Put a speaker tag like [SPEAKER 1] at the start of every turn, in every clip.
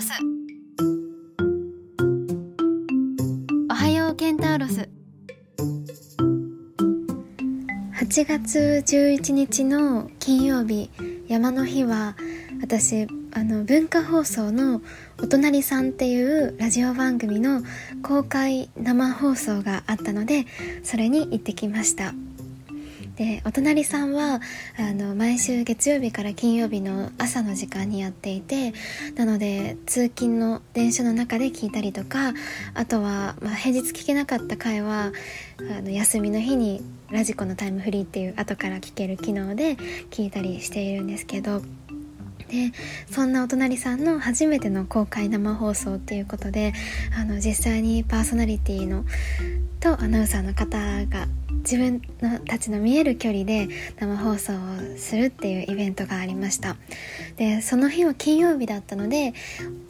[SPEAKER 1] ス。おはようケンタウロス。8月11日の金曜日山の日は私あの文化放送の「お隣さん」っていうラジオ番組の公開生放送があったのでそれに行ってきました。でお隣さんはあの毎週月曜日から金曜日の朝の時間にやっていてなので通勤の電車の中で聞いたりとかあとは、まあ、平日聞けなかった回はあの休みの日にラジコのタイムフリーっていう後から聞ける機能で聞いたりしているんですけどでそんなお隣さんの初めての公開生放送っていうことであの実際にパーソナリティのとアナウンサーの方が自分のたちの見える距離で生放送をするっていうイベントがありました。でその日は金曜日だったので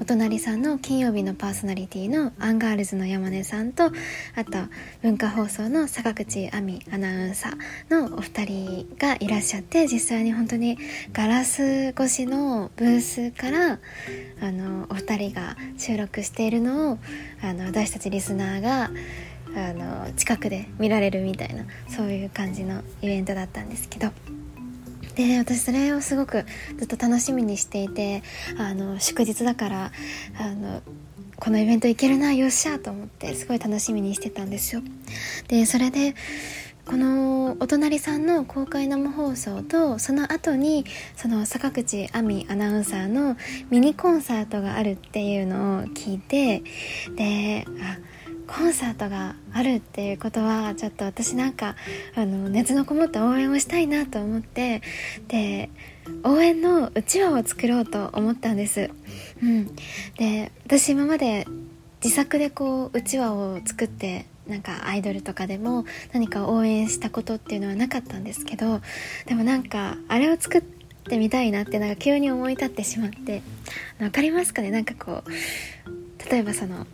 [SPEAKER 1] お隣さんの金曜日のパーソナリティのアンガールズの山根さんとあと文化放送の坂口亜美アナウンサーのお二人がいらっしゃって実際に本当にガラス越しのブースからあのお二人が収録しているのをあの私たちリスナーがあの近くで見られるみたいなそういう感じのイベントだったんですけど。で私それをすごくずっと楽しみにしていてあの祝日だからあのこのイベント行けるなよっしゃと思ってすごい楽しみにしてたんですよ。でそれでこのお隣さんの公開生放送とその後にその坂口亜美アナウンサーのミニコンサートがあるっていうのを聞いてであコンサートがあるっていうことはちょっと私なんかあの熱のこもった応援をしたいなと思ってで応援のうちわを作ろうと思ったんです、うん、で私今まで自作でこううちわを作ってなんかアイドルとかでも何か応援したことっていうのはなかったんですけどでもなんかあれを作ってみたいなってなんか急に思い立ってしまって分かりますかね？なんかこう例えばその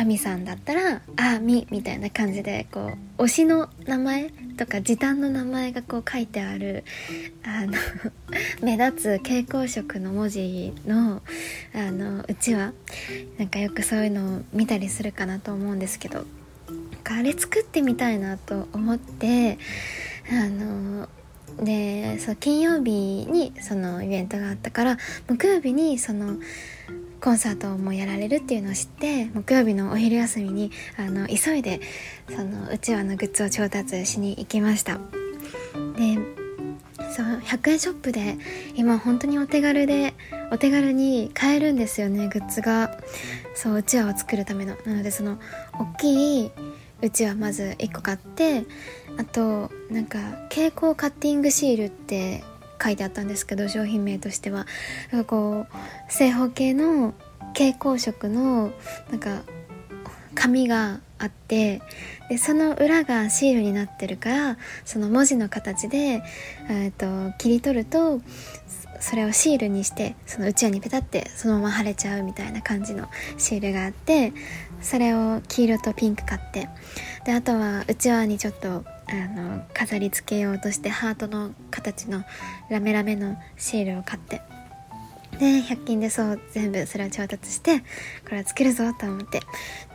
[SPEAKER 1] あみさんだったら「あみ」みたいな感じでこう推しの名前とか時短の名前がこう書いてあるあの 目立つ蛍光色の文字のあのうちはなんかよくそういうのを見たりするかなと思うんですけどあれ作ってみたいなと思ってあのでそう金曜日にそのイベントがあったから木曜日にそのコンサートもやられるっていうのを知って木曜日のお昼休みにあの急いでそのうちわのグッズを調達しに行きました。でそう100円ショップで今本当にお手軽でお手軽に買えるんですよねグッズが。そううちわを作るための。なのでその大きいうちわまず1個買ってあとなんか蛍光カッティングシールって書いてあったんですけど商品名としては。なんかこう正方形の蛍光色のなんか紙があってでその裏がシールになってるからその文字の形で、えーと、切り取るとそれをシールにしてそのうちわにペタってそのまま貼れちゃうみたいな感じのシールがあってそれを黄色とピンク買ってであとはうちわにちょっとあの飾り付けようとしてハートの形のラメラメのシールを買ってで100均でそう全部それを調達してこれはつけるぞと思って。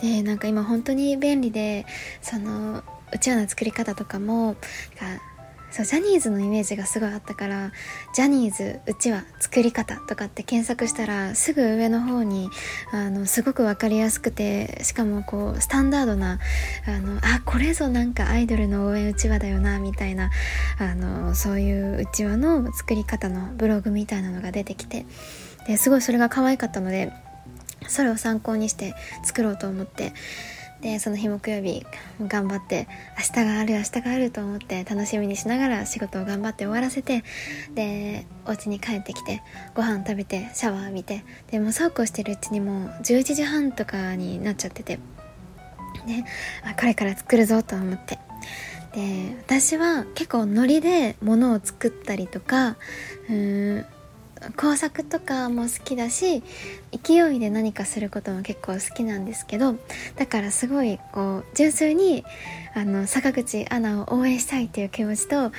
[SPEAKER 1] でなんか今本当に便利でそのうちわの作り方とかもそうジャニーズのイメージがすごいあったからジャニーズうちは作り方とかって検索したらすぐ上の方にあのすごく分かりやすくてしかもこうスタンダードなあのあこれぞなんかアイドルの応援うちわだよなみたいなあのそういううちわの作り方のブログみたいなのが出てきてですごいそれが可愛かったのでそれを参考にして作ろうと思ってでその日木曜日頑張って明日がある明日があると思って楽しみにしながら仕事を頑張って終わらせてでお家に帰ってきてご飯食べてシャワー浴びてでもうそうこうしてるうちにもう11時半とかになっちゃっててであこれから作るぞと思って。で私は結構ノリで物を作ったりとかうーん工作とかも好きだし勢いで何かすることも結構好きなんですけどだからすごいこう純粋にあの坂口アナを応援したいっていう気持ちと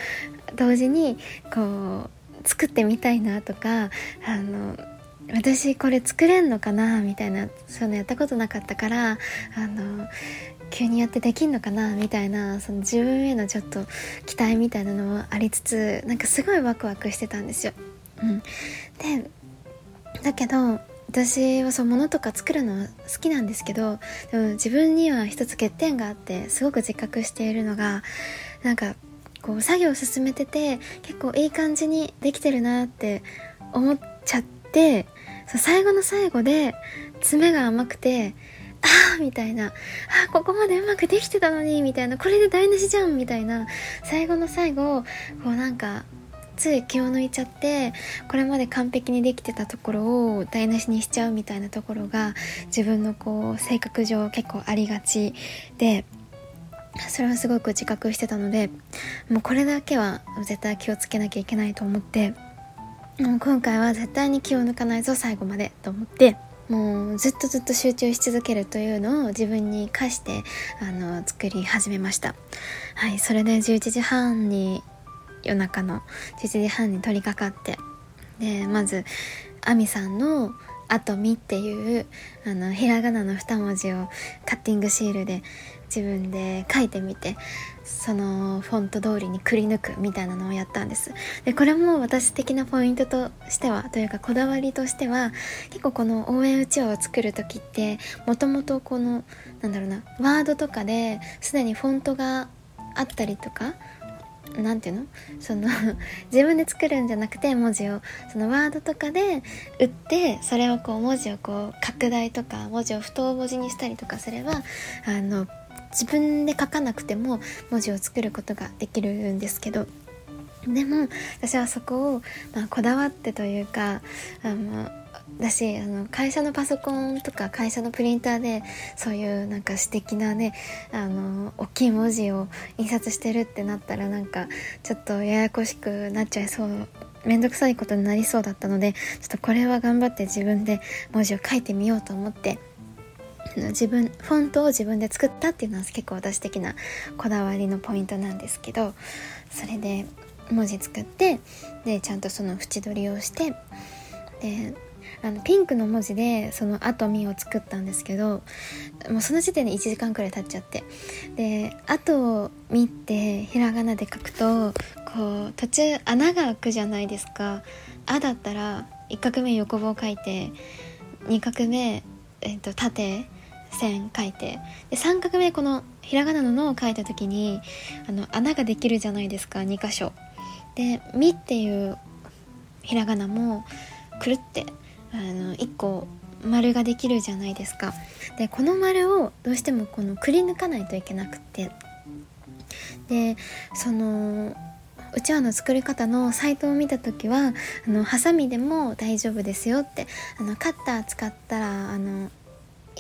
[SPEAKER 1] 同時にこう作ってみたいなとかあの私これ作れんのかなみたいなそういうのやったことなかったからあの急にやってできんのかなみたいなその自分へのちょっと期待みたいなのもありつつなんかすごいワクワクしてたんですよ。うん、でだけど私はそう物とか作るのは好きなんですけどでも自分には一つ欠点があってすごく自覚しているのがなんかこう作業を進めてて結構いい感じにできてるなって思っちゃってそう最後の最後で爪が甘くてああみたいな、あここまでうまくできてたのに、みたいな、これで台無しじゃんみたいな、最後の最後、こうなんか、つい気を抜いちゃってこれまで完璧にできてたところを台無しにしちゃうみたいなところが自分のこう性格上結構ありがちでそれはすごく自覚してたのでもうこれだけは絶対気をつけなきゃいけないと思ってもう今回は絶対に気を抜かないぞ最後までと思ってもうずっとずっと集中し続けるというのを自分に課してあの作り始めました。はいそれで11時半に夜中の11時半に取り掛かってでまず亜美さんの「あとみ」っていうあのひらがなの2文字をカッティングシールで自分で書いてみてそのフォント通りにくり抜くみたいなのをやったんです。でこれも私的なポイントとしてはというかこだわりとしては結構この応援うちわを作る時ってもともとこのなんだろうなワードとかですでにフォントがあったりとか何ていうの？その 自分で作るんじゃなくて文字をそのワードとかで打ってそれをこう文字をこう拡大とか文字を太文字にしたりとかすればあの自分で書かなくても文字を作ることができるんですけど。でも私はそこを、まあ、こだわってというかあのだしあの会社のパソコンとか会社のプリンターでそういうなんか素敵なねあの大きい文字を印刷してるってなったらなんかちょっとややこしくなっちゃいそうめんどくさいことになりそうだったのでちょっとこれは頑張って自分で文字を書いてみようと思って自分フォントを自分で作ったっていうのは結構私的なこだわりのポイントなんですけどそれで文字作ってでちゃんとその縁取りをしてであのピンクの文字でその「あ」と「み」を作ったんですけどもうその時点で1時間くらい経っちゃって。で「あ」と「み」ってひらがなで書くとこう途中穴が開くじゃないですか「あ」だったら1画目横棒書いて2画目、えー、と縦線書いて。で3画目このひらがなの「の」を書いた時にあの穴ができるじゃないですか2箇所。で「み」っていうひらがなもくるってあの1個丸ができるじゃないですか。でこの丸をどうしてもこのくり抜かないといけなくて。でそのうちわの作り方のサイトを見た時はあのハサミでも大丈夫ですよって。あのカッター使ったらあの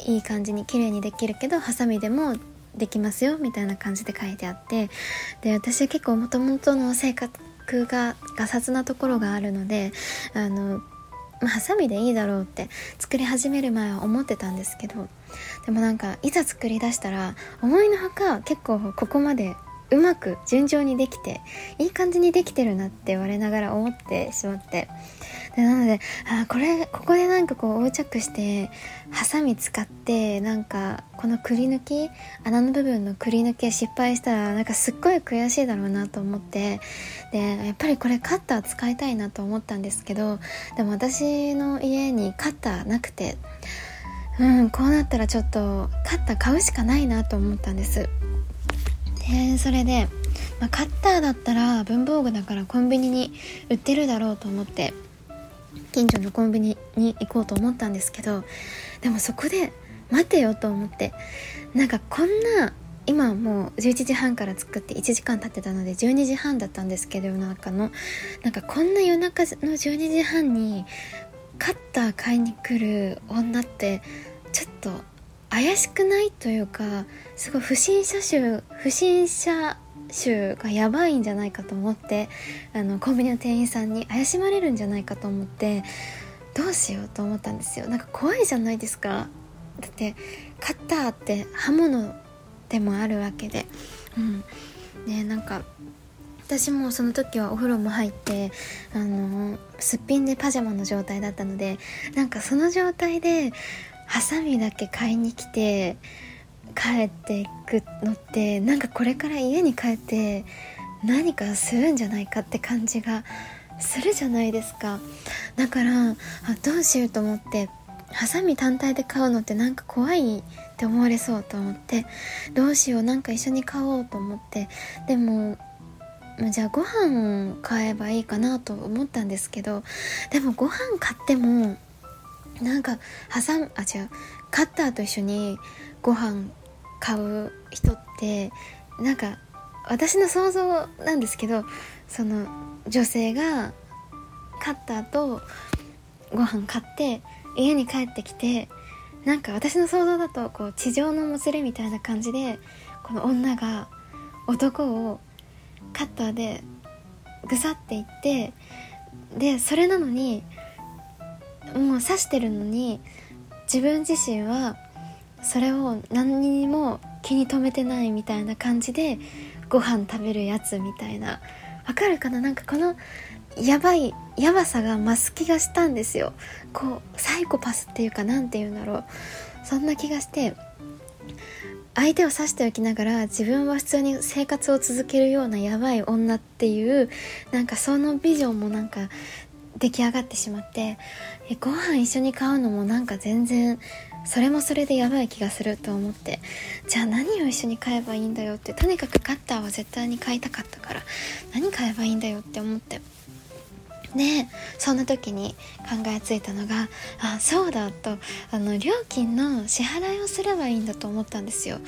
[SPEAKER 1] いい感じに綺麗にできるけどハサミでもできますよみたいな感じで書いてあって。で私は結構もともとの性格がガサツなところがあるのであのまあ、ハサミでいいだろうって作り始める前は思ってたんですけどでもなんかいざ作り出したら思いのほか結構ここまでうまく順調にできていい感じにできてるなって言われながら思ってしまってでなのであこれここでなんかこう横着してハサミ使ってなんかこのくり抜き穴の部分のくり抜き失敗したらなんかすっごい悔しいだろうなと思ってでやっぱりこれカッター使いたいなと思ったんですけどでも私の家にカッターなくてうんこうなったらちょっとカッター買うしかないなと思ったんです。でそれで、ま、カッターだったら文房具だからコンビニに売ってるだろうと思って近所のコンビニに行こうと思ったんですけどでもそこで待てよと思ってなんかこんな今もう11時半から作って1時間経ってたので12時半だったんですけど夜中の。なんかこんな夜中の12時半にカッター買いに来る女ってちょっと怪しくないというかすごい不審者集不審者集がやばいんじゃないかと思ってあのコンビニの店員さんに怪しまれるんじゃないかと思ってどうしようと思ったんですよ。なんか怖いじゃないですか。だってカッターって刃物でもあるわけで。うん。ねなんか私もその時はお風呂も入ってあのすっぴんでパジャマの状態だったのでなんかその状態でハサミだけ買いに来て帰っていくのってなんかこれから家に帰って何かするんじゃないかって感じがするじゃないですか。だからあどうしようと思ってハサミ単体で買うのってなんか怖いって思われそうと思ってどうしようなんか一緒に買おうと思ってでもじゃあご飯買えばいいかなと思ったんですけどでもご飯買ってもなんか挟むあ違うカッターと一緒にご飯買う人ってなんか私の想像なんですけどその女性がカッターとご飯買って家に帰ってきてなんか私の想像だとこう地上のもつれみたいな感じでこの女が男をカッターでぐさっていってでそれなのにもう刺してるのに自分自身はそれを何にも気に留めてないみたいな感じでご飯食べるやつみたいな。わかるかな？なんかこのやばいやばさが増す気がしたんですよ。こうサイコパスっていうかなんて言うんだろう。そんな気がして相手を刺しておきながら自分は普通に生活を続けるようなやばい女っていうなんかそのビジョンもなんか出来上がってしまってえご飯一緒に買うのもなんか全然それもそれでやばい気がすると思って。じゃあ何を一緒に買えばいいんだよってとにかくカッターは絶対に買いたかったから。何買えばいいんだよって思って。でそんな時に考えついたのがあそうだとあの料金の支払いをすればいいんだと思ったんですよ。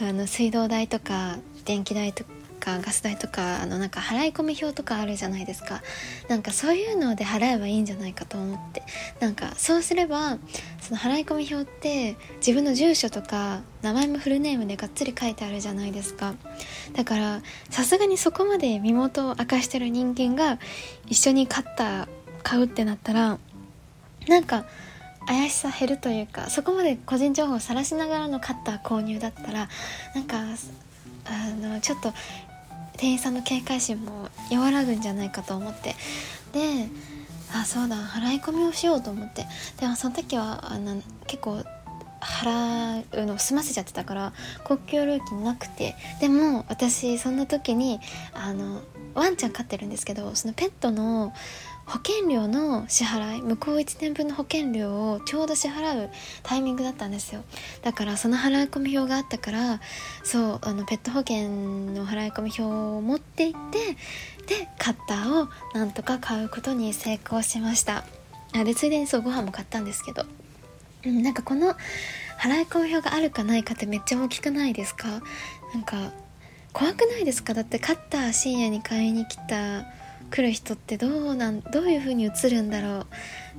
[SPEAKER 1] あの水道代とか電気代とか。かガス代とかあのなんか払い込み表とかあるじゃないですか。なんかそういうので払えばいいんじゃないかと思って。なんかそうすればその払い込み表って自分の住所とか名前もフルネームでがっつり書いてあるじゃないですか。だからさすがにそこまで身元を明かしてる人間が一緒に買った買うってなったらなんか怪しさ減るというかそこまで個人情報を晒しながらのカッター購入だったらなんかあのちょっと店員さんの警戒心も和らぐんじゃないかと思って。であそうだ払い込みをしようと思って。でもその時はあの結構払うのを済ませちゃってたから国境料金なくて。でも私そんな時にあのワンちゃん飼ってるんですけどそのペットの保険料の支払い向こう1年分の保険料をちょうど支払うタイミングだったんですよ。だからその払い込み表があったからそうあのペット保険の払い込み表を持って行ってでカッターをなんとか買うことに成功しました。あでついでにそうご飯も買ったんですけど、うん、なんかこの払い込み表があるかないかってめっちゃ大きくないですか？なんか怖くないですか？だってカッター深夜に買いに来た来る人ってどうなんどういう風に映るんだろう。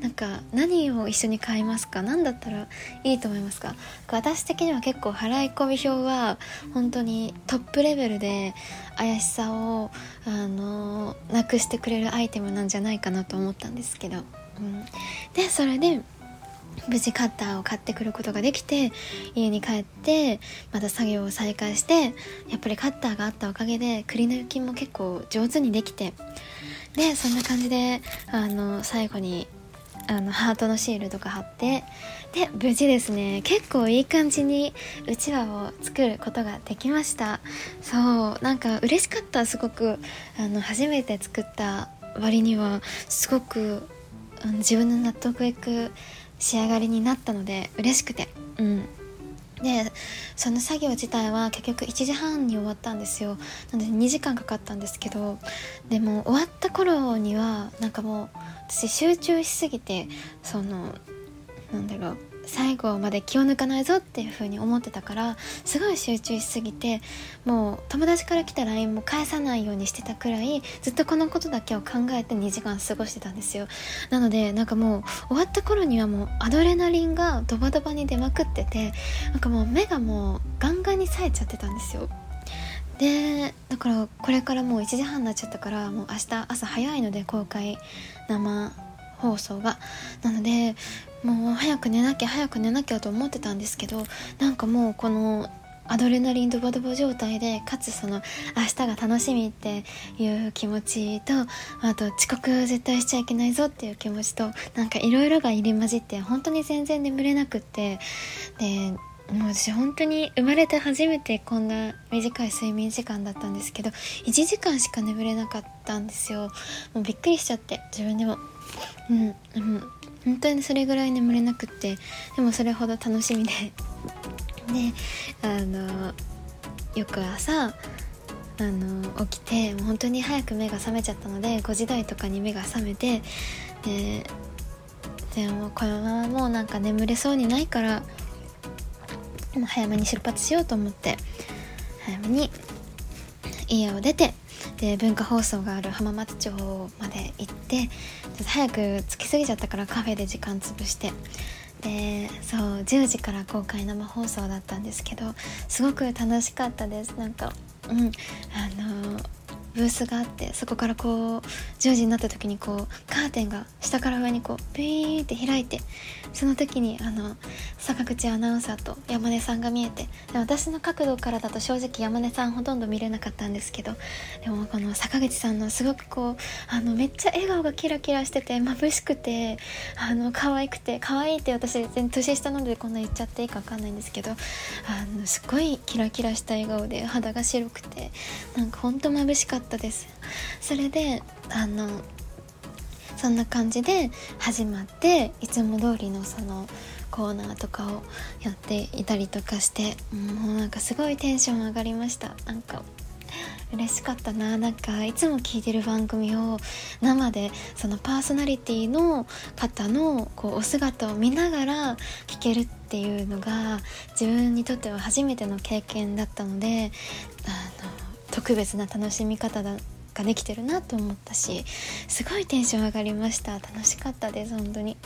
[SPEAKER 1] なんか何を一緒に買いますか？何だったらいいと思いますか？私的には結構払い込み表は本当にトップレベルで怪しさをあのなくしてくれるアイテムなんじゃないかなと思ったんですけど、うん、でそれで無事カッターを買ってくることができて家に帰ってまた作業を再開してやっぱりカッターがあったおかげで栗の雪も結構上手にできてでそんな感じであの最後にあのハートのシールとか貼ってで無事ですね結構いい感じにうちわを作ることができました。そうなんか嬉しかった。すごくあの初めて作った割にはすごくあの自分の納得いく仕上がりになったので嬉しくて。うん。でその作業自体は結局1時半に終わったんですよ。なので2時間かかったんですけどでも終わった頃にはなんかもう私集中しすぎてそのなんだろう最後まで気を抜かないぞっていう風に思ってたからすごい集中しすぎてもう友達から来た LINE も返さないようにしてたくらいずっとこのことだけを考えて2時間過ごしてたんですよ。なのでなんかもう終わった頃にはもうアドレナリンがドバドバに出まくっててなんかもう目がもうガンガンに冴えちゃってたんですよ。でだからこれからもう1時半になっちゃったからもう明日朝早いので公開生放送が。なのでもう早く寝なきゃ早く寝なきゃと思ってたんですけどなんかもうこのアドレナリンドバドバ状態でかつその明日が楽しみっていう気持ちとあと遅刻絶対しちゃいけないぞっていう気持ちとなんかいろいろが入り混じって本当に全然眠れなくってでもう私本当に生まれて初めてこんな短い睡眠時間だったんですけど1時間しか眠れなかったんですよ。もうびっくりしちゃって自分でも。うん、うん、本当にそれぐらい眠れなくってでもそれほど楽しみで。であの翌朝あの起きてもう本当に早く目が覚めちゃったので5時台とかに目が覚めてででもこのままもうなんか眠れそうにないからもう早めに出発しようと思って早めに家を出てで文化放送がある浜松町まで行ってちょっと早く着きすぎちゃったからカフェで時間潰して。でそう10時から公開生放送だったんですけどすごく楽しかったです。なんかうんあのブースがあってそこからこう10時になった時にこうカーテンが下から上にこうビーって開いてその時にあの坂口アナウンサーと山根さんが見えてで私の角度からだと正直山根さんほとんど見れなかったんですけどでもこの坂口さんのすごくこうあのめっちゃ笑顔がキラキラしてて眩しくてあの可愛くて可愛いって私全然年下なのでこんな言っちゃっていいか分かんないんですけどあのすごいキラキラした笑顔で肌が白くてなんかほんと眩しかった。です。それであのそんな感じで始まっていつも通りのそのコーナーとかをやっていたりとかしてもうなんかすごいテンション上がりました。なんか嬉しかったな。なんかいつも聞いてる番組を生でそのパーソナリティの方のこうお姿を見ながら聞けるっていうのが自分にとっては初めての経験だったのであの特別な楽しみ方だができてるなと思ったしすごいテンション上がりました。楽しかったです本当に。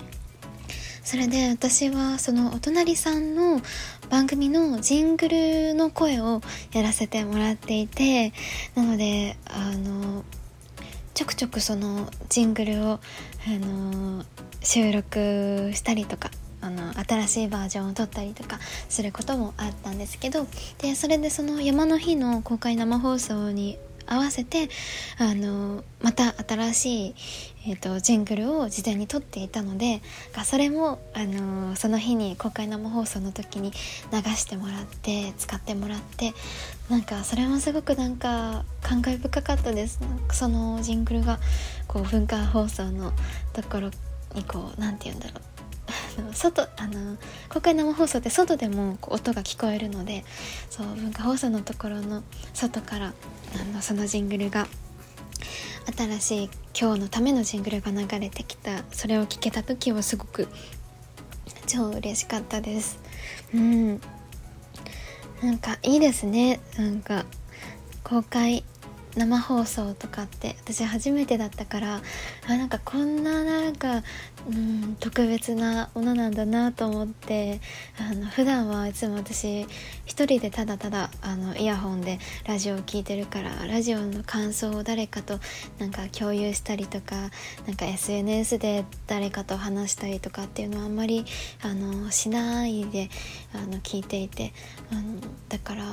[SPEAKER 1] それで私はそのお隣さんの番組のジングルの声をやらせてもらっていてなのであのちょくちょくそのジングルを、あの収録したりとかあの新しいバージョンを撮ったりとかすることもあったんですけどでそれでその山の日の公開生放送に合わせてあのまた新しい、えーと、ジングルを事前に撮っていたのでそれもあのその日に公開生放送の時に流してもらって使ってもらってなんかそれもすごくなんか感慨深かったです。そのジングルがこう文化放送のところにこう何て言うんだろう。外あの公開生放送って外でも音が聞こえるのでそう文化放送のところの外からあのそのジングルが新しい今日のためのジングルが流れてきたそれを聞けた時はすごく超嬉しかったです。うん。なんかいいですね。なんか公開生放送とかって私初めてだったからあなんかこんななんか、うん、特別なものなんだなと思ってあの普段はいつも私一人でただただあのイヤホンでラジオを聴いてるからラジオの感想を誰かとなんか共有したりとかなんか SNS で誰かと話したりとかっていうのはあんまりあのしないであの聞いていてあのだから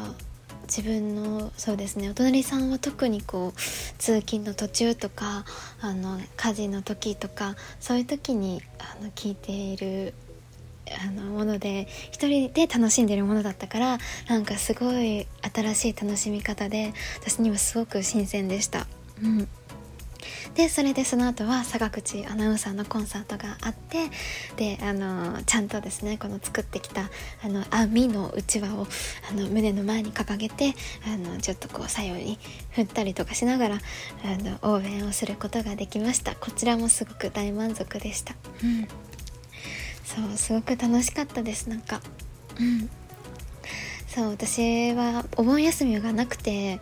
[SPEAKER 1] 自分のそうですねお隣さんは特にこう通勤の途中とかあの家事の時とかそういう時にあの聞いているあのもので一人で楽しんでるものだったからなんかすごい新しい楽しみ方で私にはすごく新鮮でした。うんでそれでその後は坂口アナウンサーのコンサートがあってであのちゃんとですねこの作ってきたあの網のうちわをあの胸の前に掲げてあのちょっとこう左右に振ったりとかしながらあの応援をすることができました。こちらもすごく大満足でした、うん、そうすごく楽しかったですなんか。うんそう私はお盆休みがなくて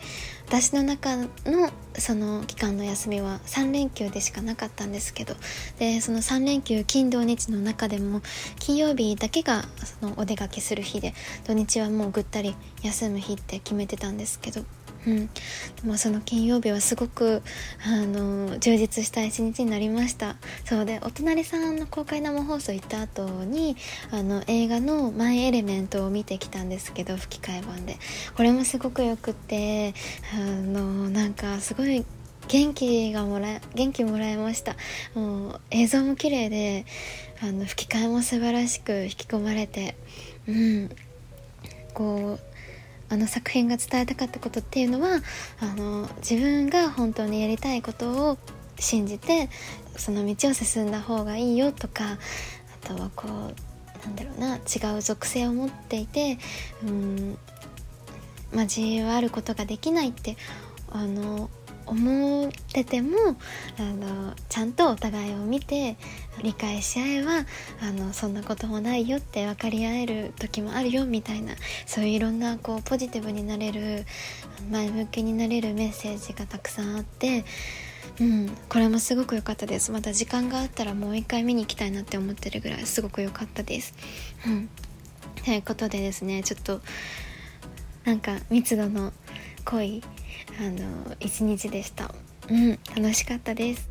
[SPEAKER 1] 私の中のその期間の休みは3連休でしかなかったんですけどでその3連休金土日の中でも金曜日だけがそのお出かけする日で土日はもうぐったり休む日って決めてたんですけどうん、でもその金曜日はすごくあの充実した一日になりました。そうでお隣さんの公開生放送行った後にあの映画の「マイ・エレメント」を見てきたんですけど吹き替え版で。これもすごくよくてあのなんかすごい元気がもらえ元気もらえました。もう映像も綺麗であの吹き替えも素晴らしく引き込まれてうん。こうあの作品が伝えたかったことっていうのはあの自分が本当にやりたいことを信じてその道を進んだ方がいいよとかあとはこうなんだろうな違う属性を持っていてうん交わることができないってあの思っててもあのちゃんとお互いを見て理解し合えばあのそんなこともないよって分かり合える時もあるよみたいなそういういろんなこうポジティブになれる前向きになれるメッセージがたくさんあって。うん、これもすごく良かったですまた時間があったらもう一回見に行きたいなって思ってるぐらいすごく良かったです。うん、ということでですねちょっとなんか密度の濃いあの一日でした。うん楽しかったです。